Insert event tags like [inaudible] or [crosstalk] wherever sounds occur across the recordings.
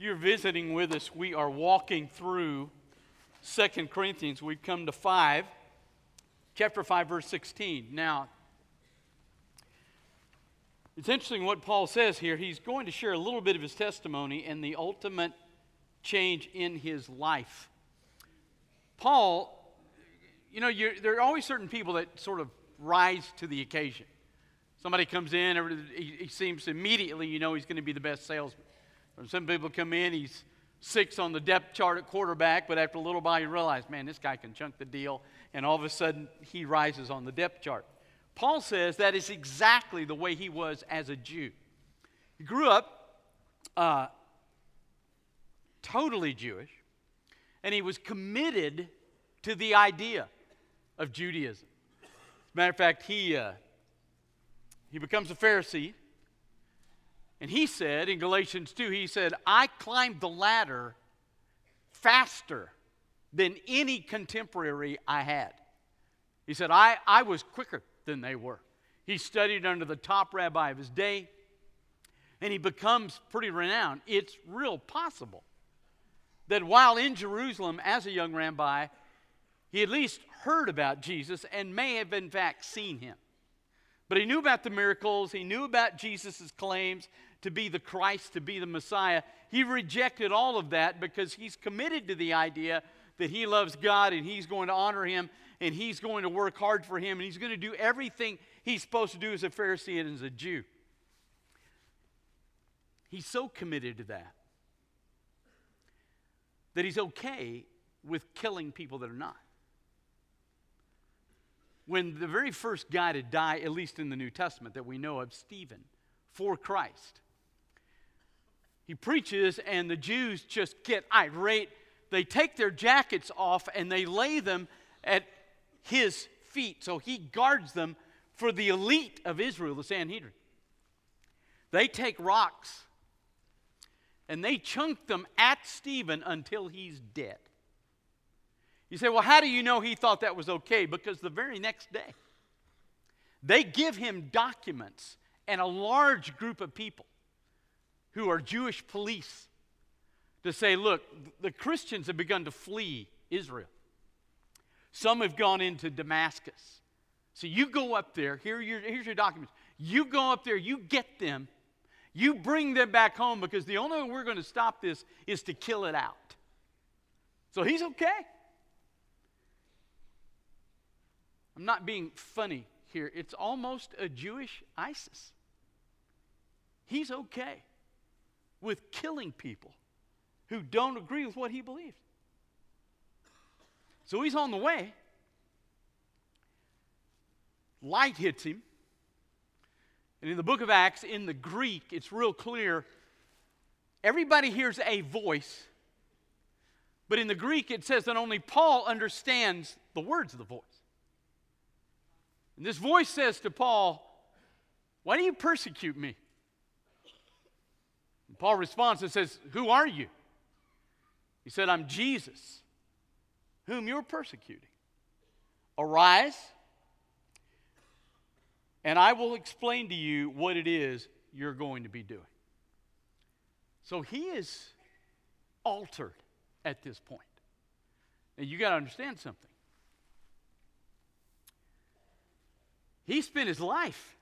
you're visiting with us, we are walking through Second Corinthians. We've come to 5, chapter 5, verse 16. Now, it's interesting what Paul says here. He's going to share a little bit of his testimony and the ultimate change in his life. Paul, you know, there are always certain people that sort of rise to the occasion. Somebody comes in, he, he seems immediately, you know, he's going to be the best salesman. Some people come in, he's six on the depth chart at quarterback, but after a little while, you realize, man, this guy can chunk the deal, and all of a sudden, he rises on the depth chart. Paul says that is exactly the way he was as a Jew. He grew up uh, totally Jewish, and he was committed to the idea of Judaism. As a matter of fact, he, uh, he becomes a Pharisee. And he said in Galatians 2, he said, I climbed the ladder faster than any contemporary I had. He said, I, I was quicker than they were. He studied under the top rabbi of his day, and he becomes pretty renowned. It's real possible that while in Jerusalem as a young rabbi, he at least heard about Jesus and may have, in fact, seen him. But he knew about the miracles, he knew about Jesus' claims to be the Christ, to be the Messiah. He rejected all of that because he's committed to the idea that he loves God and he's going to honor him and he's going to work hard for him and he's going to do everything he's supposed to do as a Pharisee and as a Jew. He's so committed to that that he's okay with killing people that are not when the very first guy to die, at least in the New Testament that we know of, Stephen, for Christ, he preaches, and the Jews just get irate. They take their jackets off and they lay them at his feet. So he guards them for the elite of Israel, the Sanhedrin. They take rocks and they chunk them at Stephen until he's dead. You say, well, how do you know he thought that was okay? Because the very next day, they give him documents and a large group of people who are Jewish police to say, look, the Christians have begun to flee Israel. Some have gone into Damascus. So you go up there, here your, here's your documents. You go up there, you get them, you bring them back home because the only way we're going to stop this is to kill it out. So he's okay. I'm not being funny here. It's almost a Jewish ISIS. He's okay with killing people who don't agree with what he believes. So he's on the way. Light hits him. And in the book of Acts, in the Greek, it's real clear. Everybody hears a voice, but in the Greek, it says that only Paul understands the words of the voice. And this voice says to Paul, Why do you persecute me? Paul responds and says, Who are you? He said, I'm Jesus, whom you're persecuting. Arise, and I will explain to you what it is you're going to be doing. So he is altered at this point. And you got to understand something. He spent his life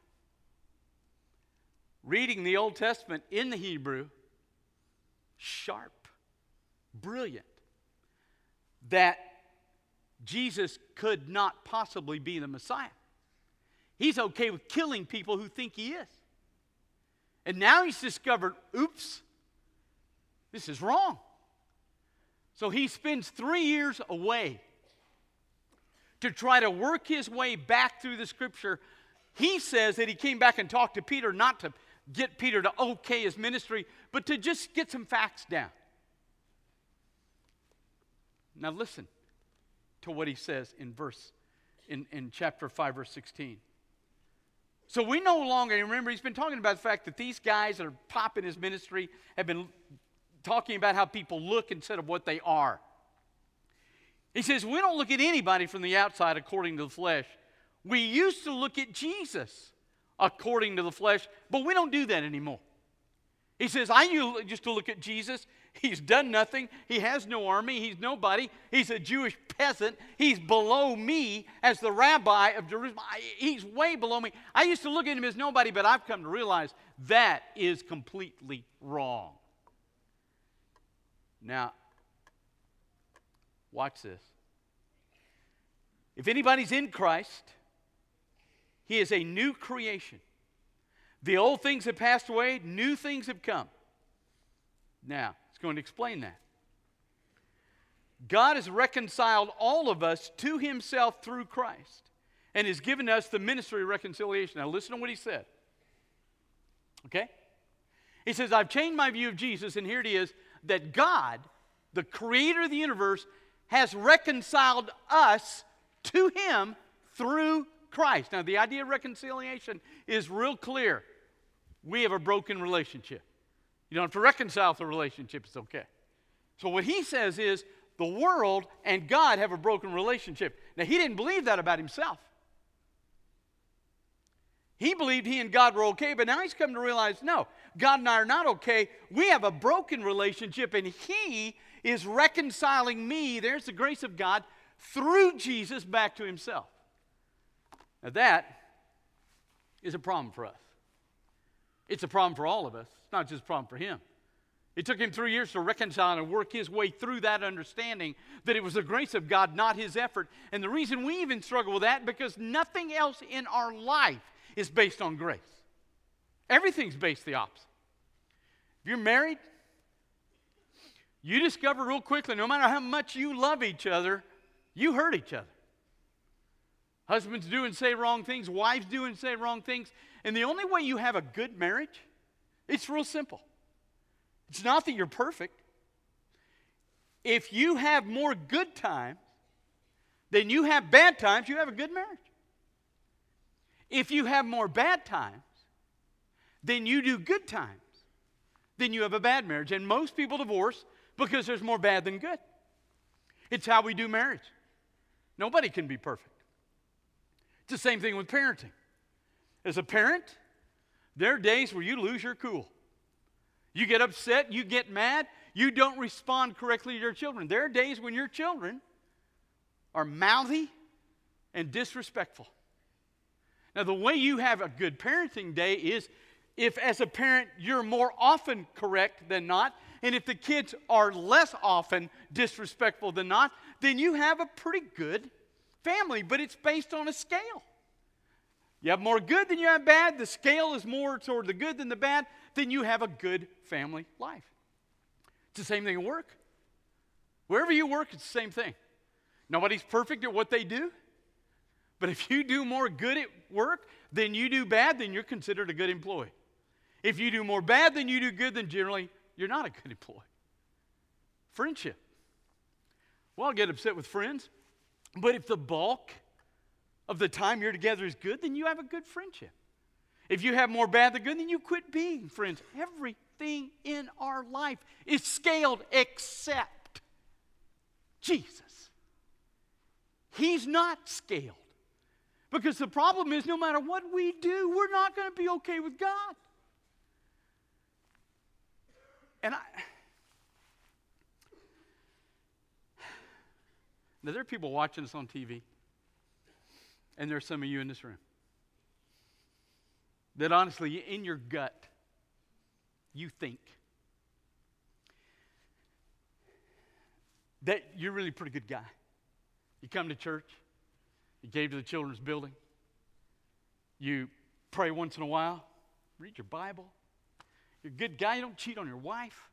reading the Old Testament in the Hebrew, sharp, brilliant, that Jesus could not possibly be the Messiah. He's okay with killing people who think he is. And now he's discovered oops, this is wrong. So he spends three years away to try to work his way back through the scripture. He says that he came back and talked to Peter not to get Peter to okay his ministry, but to just get some facts down. Now listen to what he says in verse in, in chapter 5, verse 16. So we no longer, remember, he's been talking about the fact that these guys that are popping his ministry have been talking about how people look instead of what they are. He says, We don't look at anybody from the outside according to the flesh. We used to look at Jesus according to the flesh, but we don't do that anymore. He says, I used to look at Jesus. [laughs] He's done nothing. He has no army. He's nobody. He's a Jewish peasant. He's below me as the rabbi of Jerusalem. He's way below me. I used to look at him as nobody, but I've come to realize that is completely wrong. Now, watch this. If anybody's in Christ, he is a new creation. The old things have passed away, new things have come. Now, it's going to explain that. God has reconciled all of us to himself through Christ and has given us the ministry of reconciliation. Now, listen to what he said. Okay? He says, I've changed my view of Jesus, and here it is that God, the creator of the universe, has reconciled us to him through Christ. Now, the idea of reconciliation is real clear. We have a broken relationship. You don't have to reconcile the relationship, it's okay. So, what he says is the world and God have a broken relationship. Now, he didn't believe that about himself. He believed he and God were okay, but now he's come to realize no, God and I are not okay. We have a broken relationship, and he is reconciling me, there's the grace of God, through Jesus back to himself. Now, that is a problem for us. It's a problem for all of us. It's not just a problem for him. It took him three years to reconcile and work his way through that understanding that it was the grace of God, not his effort. And the reason we even struggle with that because nothing else in our life is based on grace. Everything's based the opposite. If you're married, you discover real quickly no matter how much you love each other, you hurt each other. Husbands do and say wrong things, wives do and say wrong things. And the only way you have a good marriage, it's real simple. It's not that you're perfect. If you have more good times than you have bad times, you have a good marriage. If you have more bad times than you do good times, then you have a bad marriage. And most people divorce because there's more bad than good. It's how we do marriage. Nobody can be perfect. It's the same thing with parenting. As a parent, there are days where you lose your cool. You get upset, you get mad, you don't respond correctly to your children. There are days when your children are mouthy and disrespectful. Now, the way you have a good parenting day is if, as a parent, you're more often correct than not, and if the kids are less often disrespectful than not, then you have a pretty good family, but it's based on a scale. You have more good than you have bad, the scale is more toward the good than the bad, then you have a good family life. It's the same thing at work. Wherever you work, it's the same thing. Nobody's perfect at what they do, but if you do more good at work than you do bad, then you're considered a good employee. If you do more bad than you do good, then generally you're not a good employee. Friendship. Well, I'll get upset with friends. But if the bulk of the time you're together is good, then you have a good friendship. If you have more bad than good, then you quit being friends. Everything in our life is scaled except Jesus. He's not scaled. Because the problem is, no matter what we do, we're not going to be okay with God. And I. Now, there are people watching us on TV, and there are some of you in this room that honestly, in your gut, you think that you're really a pretty good guy. You come to church, you gave to the children's building, you pray once in a while, read your Bible. You're a good guy, you don't cheat on your wife,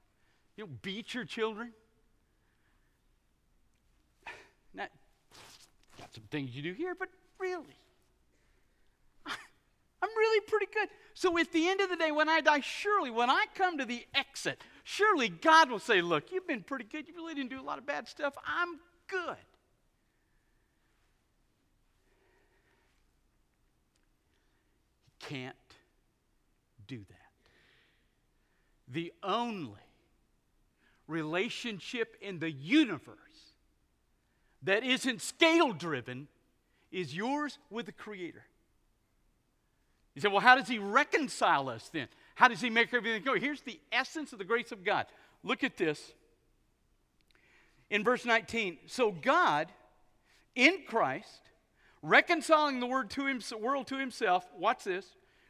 you don't beat your children. Now, got some things you do here, but really, [laughs] I'm really pretty good. So at the end of the day, when I die, surely when I come to the exit, surely God will say, Look, you've been pretty good. You really didn't do a lot of bad stuff. I'm good. Can't do that. The only relationship in the universe that isn't scale driven is yours with the Creator. You say, well, how does He reconcile us then? How does He make everything go? Here's the essence of the grace of God. Look at this in verse 19. So God, in Christ, reconciling the word to him, world to himself, watch this,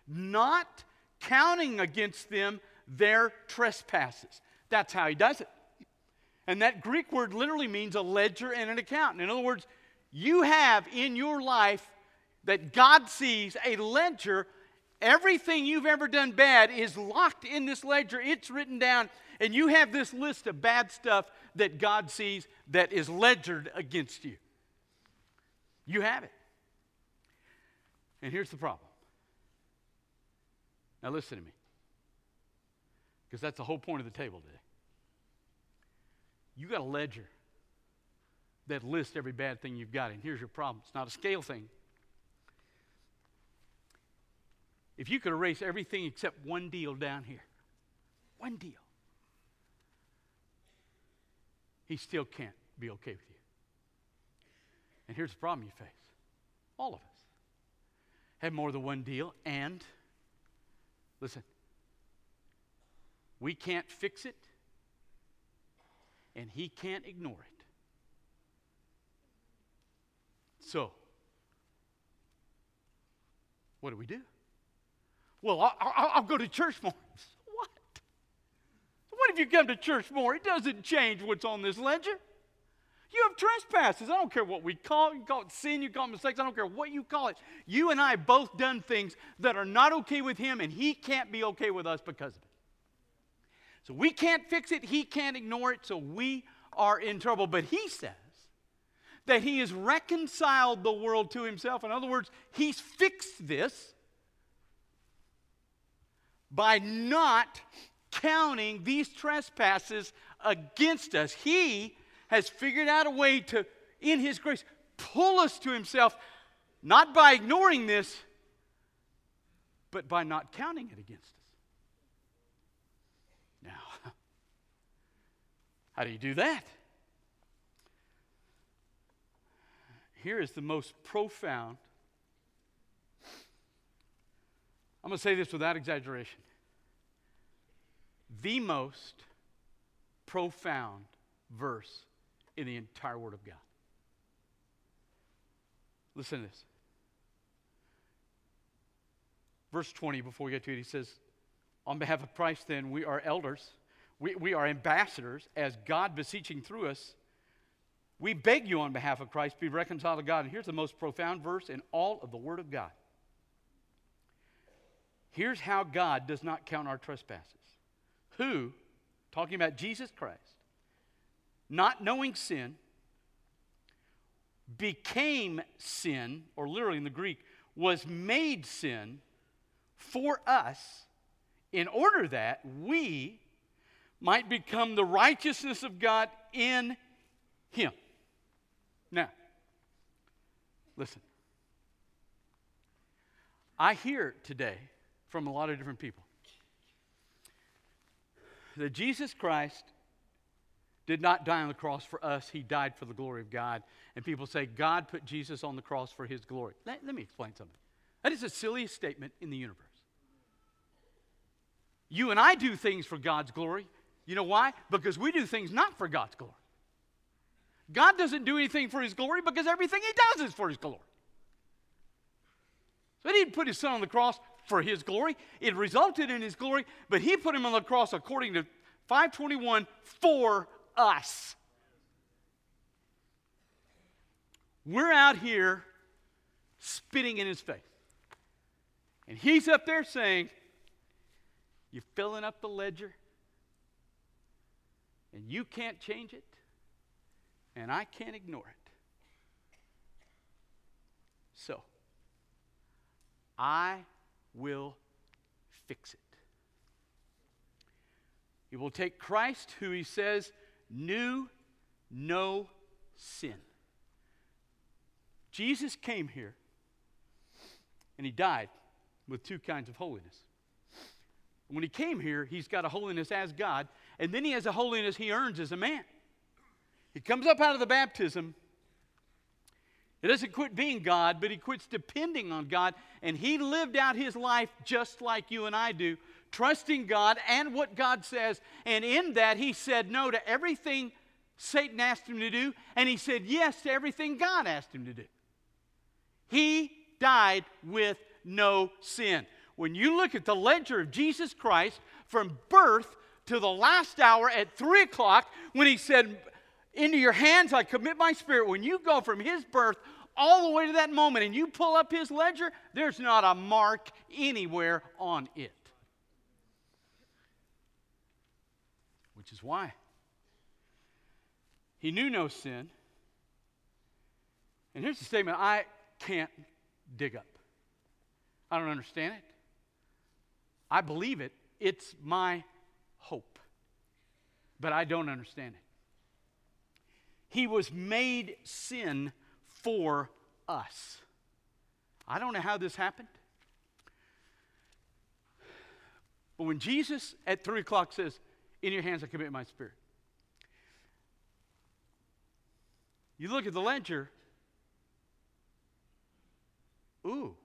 not counting against them their trespasses. That's how he does it. And that Greek word literally means a ledger and an account. In other words, you have in your life that God sees a ledger. Everything you've ever done bad is locked in this ledger. It's written down, and you have this list of bad stuff that God sees that is ledgered against you. You have it. And here's the problem. Now, listen to me, because that's the whole point of the table today. You got a ledger that lists every bad thing you've got, and here's your problem it's not a scale thing. If you could erase everything except one deal down here, one deal, he still can't be okay with you. And here's the problem you face all of us have more than one deal, and listen, we can't fix it, and he can't ignore it. So, what do we do? Well, I'll, I'll go to church more. [laughs] What? What if you come to church more? It doesn't change what's on this ledger. You have trespasses. I don't care what we call it. You call it sin, you call it mistakes. I don't care what you call it. You and I both done things that are not okay with him, and he can't be okay with us because of it. So we can't fix it. He can't ignore it. So we are in trouble. But he says that he has reconciled the world to himself. In other words, he's fixed this by not counting these trespasses against us. He has figured out a way to, in His grace, pull us to Himself, not by ignoring this, but by not counting it against us. Now, how do you do that? Here is the most profound. I'm going to say this without exaggeration. The most profound verse in the entire Word of God. Listen to this. Verse 20, before we get to it, he says, On behalf of Christ, then, we are elders, we, we are ambassadors, as God beseeching through us. We beg you on behalf of Christ, be reconciled to God. And here's the most profound verse in all of the Word of God. Here's how God does not count our trespasses. Who, talking about Jesus Christ, not knowing sin, became sin, or literally in the Greek, was made sin for us in order that we might become the righteousness of God in Him. Now, listen. I hear today from a lot of different people that Jesus Christ did not die on the cross for us, he died for the glory of God. And people say, God put Jesus on the cross for his glory. Let, let me explain something. That is the silliest statement in the universe. You and I do things for God's glory. You know why? Because we do things not for God's glory. God doesn't do anything for his glory because everything he does is for his glory. So he didn't put his son on the cross for his glory. It resulted in his glory, but he put him on the cross according to 521 for us. We're out here spitting in his face. And he's up there saying, You're filling up the ledger, and you can't change it, and I can't ignore it. So, I will fix it. He will take Christ, who he says knew no sin. Jesus came here and he died with two kinds of holiness. When he came here, he's got a holiness as God, and then he has a holiness he earns as a man. He comes up out of the baptism. He doesn't quit being God, but he quits depending on God, and he lived out his life just like you and I do trusting God and what God says. And in that, he said no to everything Satan asked him to do, and he said yes to everything God asked him to do. He died with no sin. When you look at the ledger of Jesus Christ from birth to the last hour at three o'clock, when he said, Into your hands I commit my spirit, when you go from his birth all the way to that moment and you pull up his ledger, there's not a mark anywhere on it. Which is why he knew no sin. And here's the statement I can't dig up. I don't understand it. I believe it. It's my hope. But I don't understand it. He was made sin for us. I don't know how this happened. But when Jesus at 3 o'clock says, In your hands I commit my spirit, you look at the ledger, ooh,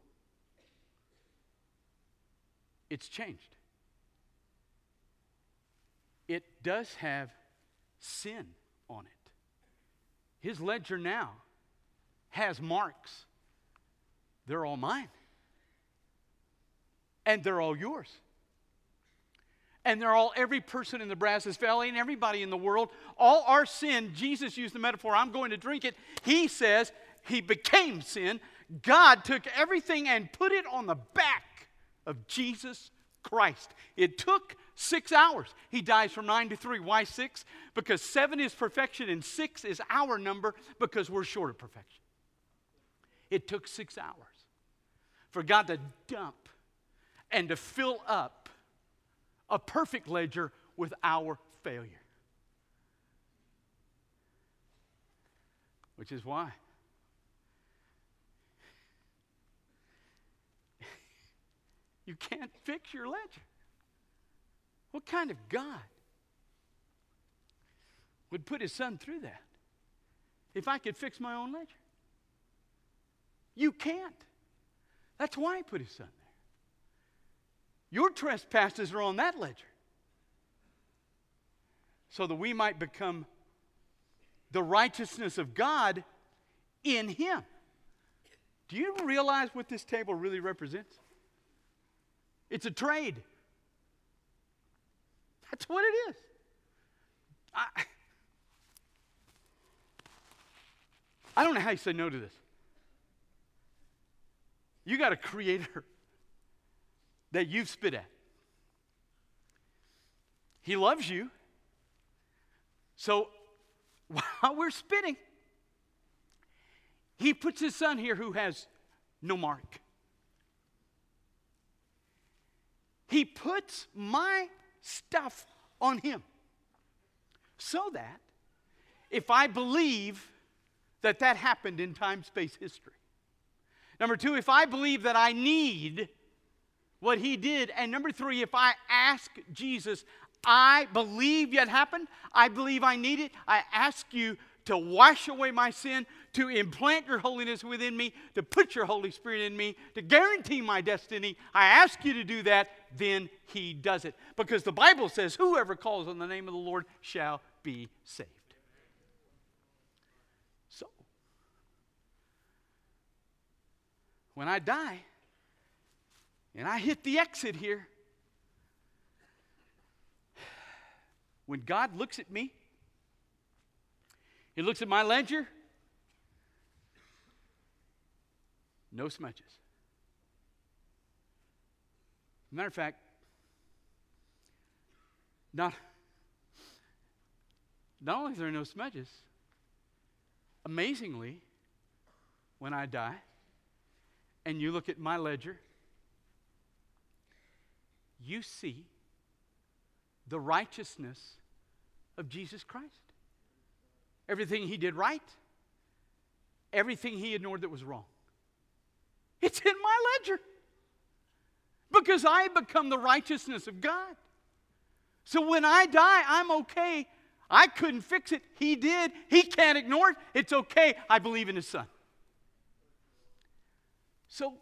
it's changed. It does have sin on it. His ledger now has marks. They're all mine. And they're all yours. And they're all every person in the Brazos Valley and everybody in the world. All our sin, Jesus used the metaphor, I'm going to drink it. He says he became sin. God took everything and put it on the back of Jesus Christ. It took six hours. He dies from nine to three. Why six? Because seven is perfection and six is our number because we're short of perfection. It took six hours for God to dump and to fill up a perfect ledger with our failure. Which is why you can't fix your ledger. What kind of God would put his son through that if I could fix my own ledger? You can't. That's why he put his son there. Your trespasses are on that ledger. So that we might become the righteousness of God in him. Do you realize what this table really represents? It's a trade. That's what it is. I, I don't know how you say no to this. You got a creator that you've spit at. He loves you. So [laughs] while we're spitting, he puts his son here who has no mark. He puts my stuff on him so that if I believe that that happened in time space history, Number two, if I believe that I need what he did. And number three, if I ask Jesus, I believe yet happened, I believe I need it, I ask you to wash away my sin, to implant your holiness within me, to put your Holy Spirit in me, to guarantee my destiny. I ask you to do that, then he does it. Because the Bible says, whoever calls on the name of the Lord shall be saved. So, when I die and I hit the exit here, when God looks at me, He looks at my ledger, no smudges. Matter of fact, not, not only are there no smudges, amazingly, when I die, and you look at my ledger, you see the righteousness of Jesus Christ. Everything he did right, everything he ignored that was wrong. It's in my ledger because I become the righteousness of God. So when I die, I'm okay. I couldn't fix it. He did. He can't ignore it. It's okay. I believe in His Son. So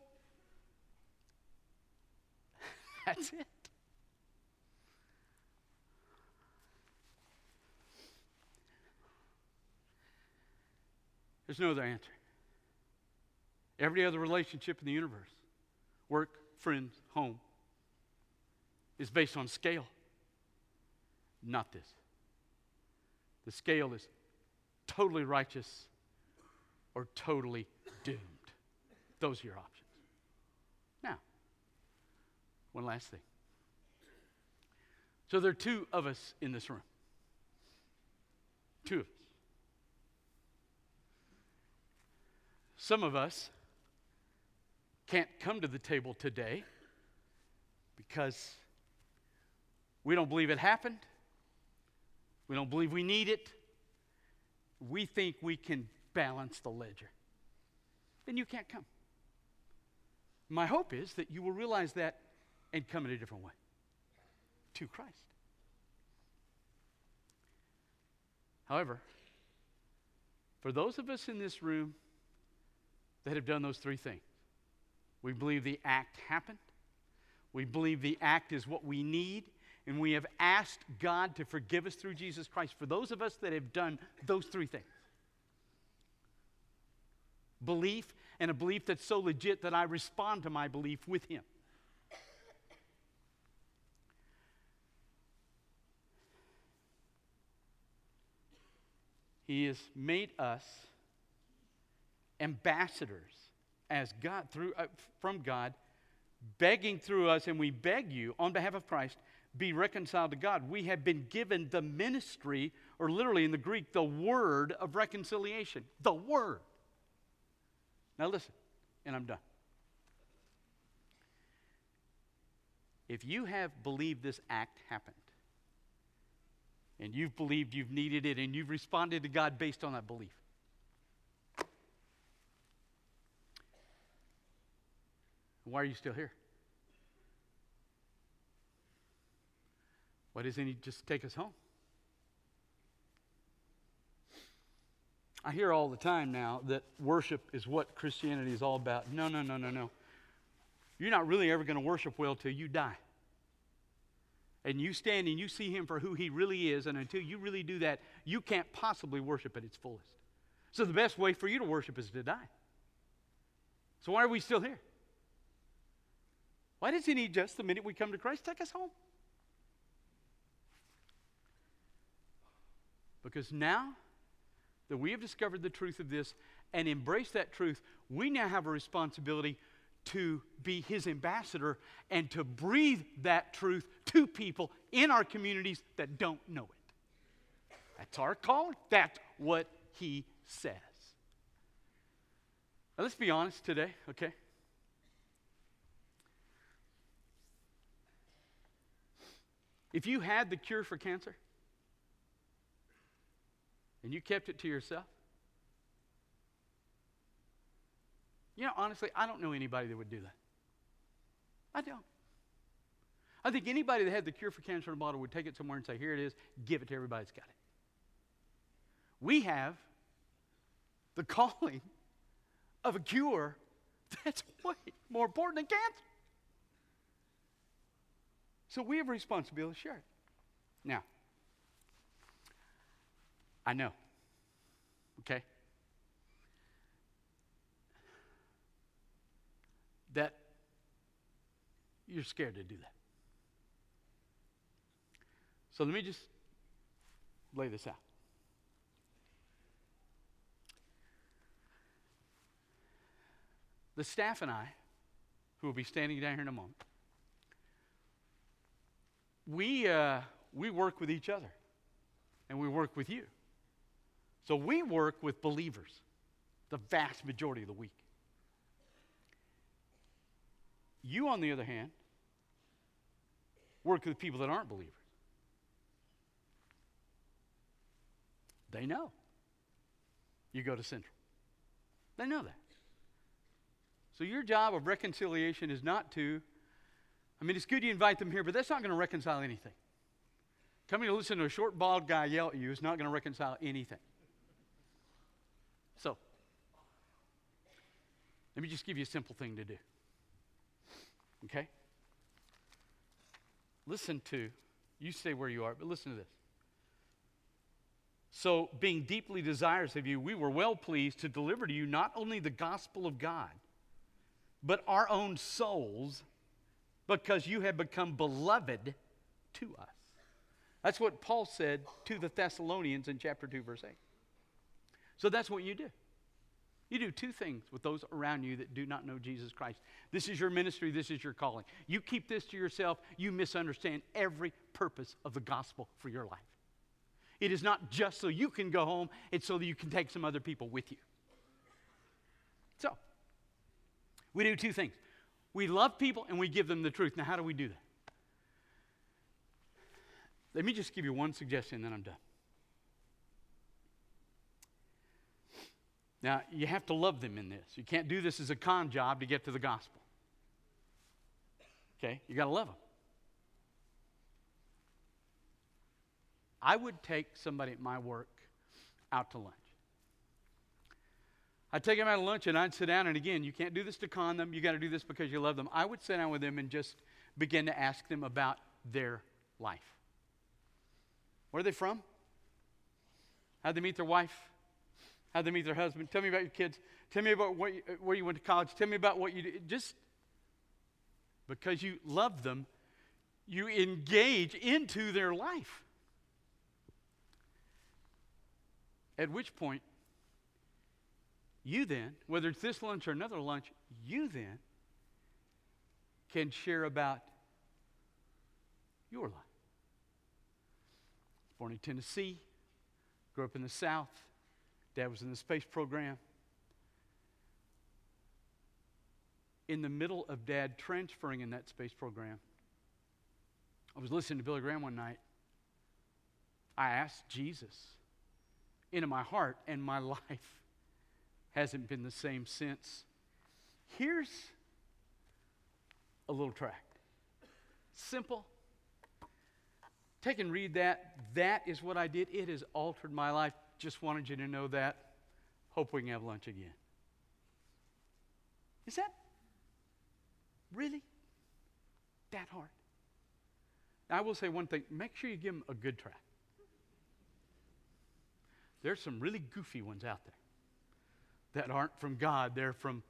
[laughs] that's it. There's no other answer. Every other relationship in the universe work, friends, home is based on scale. Not this. The scale is totally righteous or totally doomed. Those are your options. Now, one last thing. So there are two of us in this room. Two of us. Some of us can't come to the table today because we don't believe it happened. We don't believe we need it. We think we can balance the ledger. Then you can't come. My hope is that you will realize that and come in a different way to Christ. However, for those of us in this room that have done those three things, we believe the act happened, we believe the act is what we need, and we have asked God to forgive us through Jesus Christ. For those of us that have done those three things, belief and a belief that's so legit that I respond to my belief with Him. He has made us ambassadors as God through uh, from God, begging through us, and we beg you on behalf of Christ, be reconciled to God. We have been given the ministry, or literally in the Greek, the word of reconciliation. The word. Now listen, and I'm done. If you have believed this act happened, and you've believed you've needed it, and you've responded to God based on that belief, why are you still here? Why doesn't He just take us home? I hear all the time now that worship is what Christianity is all about. No, no, no, no, no. You're not really ever going to worship well till you die. And you stand and you see him for who he really is, and until you really do that, you can't possibly worship at its fullest. So the best way for you to worship is to die. So why are we still here? Why does he need just the minute we come to Christ take us home? Because now that we have discovered the truth of this and embraced that truth, we now have a responsibility to be his ambassador and to breathe that truth to people in our communities that don't know it. That's our calling. That's what he says. Now, let's be honest today, okay? If you had the cure for cancer, and you kept it to yourself? You know, honestly, I don't know anybody that would do that. I don't. I think anybody that had the cure for cancer in a bottle would take it somewhere and say, Here it is, give it to everybody that's got it. We have the [laughs] calling of a cure that's [laughs] way more important than cancer. So we have a responsibility to share it. Now, I know. Okay? That you're scared to do that. So let me just lay this out. The staff and I, who will be standing down here in a moment, we, uh, we work with each other and we work with you. So we work with believers the vast majority of the week. You, on the other hand, work with people that aren't believers. They know. You go to Central. They know that. So your job of reconciliation is not to, I mean, it's good you invite them here, but that's not going to reconcile anything. Coming to listen to a short, bald guy yell at you is not going to reconcile anything. So, let me just give you a simple thing to do. Okay? Listen to, you stay where you are, but listen to this. So, being deeply desirous of you, we were well pleased to deliver to you not only the gospel of God, but our own souls, because you have become beloved to us. That's what Paul said to the Thessalonians in chapter 2, verse 8. So that's what you do. You do two things with those around you that do not know Jesus Christ. This is your ministry, this is your calling. You keep this to yourself, you misunderstand every purpose of the gospel for your life. It is not just so you can go home, it's so that you can take some other people with you. So, we do two things we love people and we give them the truth. Now, how do we do that? Let me just give you one suggestion, then I'm done. Now, you have to love them in this. You can't do this as a con job to get to the gospel. Okay? You got to love them. I would take somebody at my work out to lunch. I'd take them out to lunch and I'd sit down, and again, you can't do this to con them. You got to do this because you love them. I would sit down with them and just begin to ask them about their life. Where are they from? How'd they meet their wife? How'd they meet their husband? Tell me about your kids. Tell me about you, where you went to college. Tell me about what you did. Just because you love them, you engage into their life. At which point, you then, whether it's this lunch or another lunch, you then can share about your life. Born in Tennessee, grew up in the South, dad was in the space program. In the middle of dad transferring in that space program, I was listening to Billy Graham one night. I asked Jesus into my heart, and my [laughs] life hasn't been the same since. Here's a little tract. Simple. Take and read that. That is what I did. It has altered my life. Just wanted you to know that. Hope we can have lunch again. Is that really that hard? I will say one thing make sure you give them a good tract. There's some really goofy ones out there that aren't from God, they're from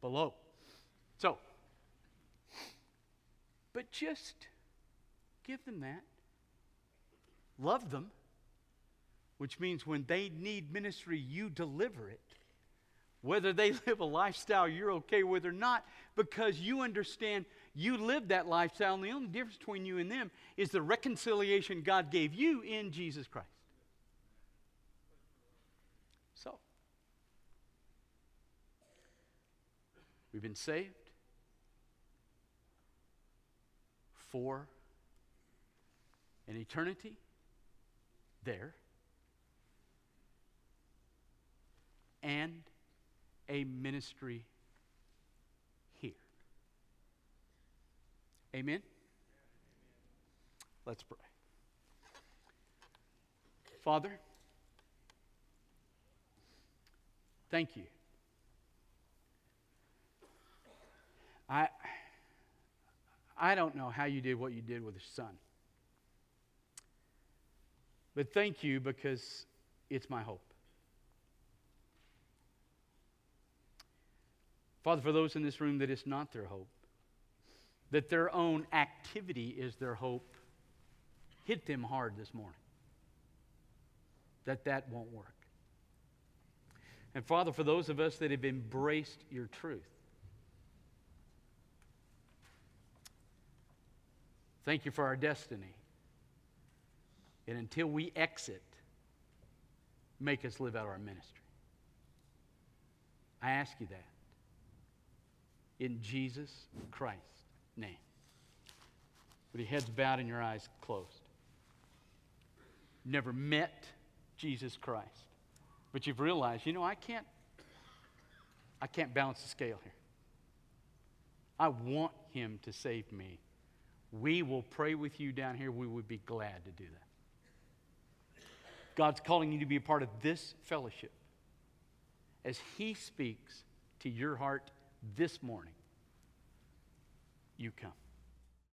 below. So, but just give them that. Love them, which means when they need ministry, you deliver it. Whether they [laughs] live a lifestyle you're okay with or not, because you understand you live that lifestyle, and the only difference between you and them is the reconciliation God gave you in Jesus Christ. We've been saved for an eternity there and a ministry here. Amen? Let's pray. Father, thank you I, I don't know how you did what you did with your son. But thank you because it's my hope. Father, for those in this room that it's not their hope, that their own activity is their hope, hit them hard this morning. That that won't work. And Father, for those of us that have embraced your truth, Thank you for our destiny. And until we exit, make us live out our ministry. I ask you that. In Jesus Christ's name. With your heads bowed and your eyes closed. Never met Jesus Christ. But you've realized, you know, I can't I can't balance the scale here. I want him to save me we will pray with you down here. We would be glad to do that. God's calling you to be a part of this fellowship as He speaks to your heart this morning. You come.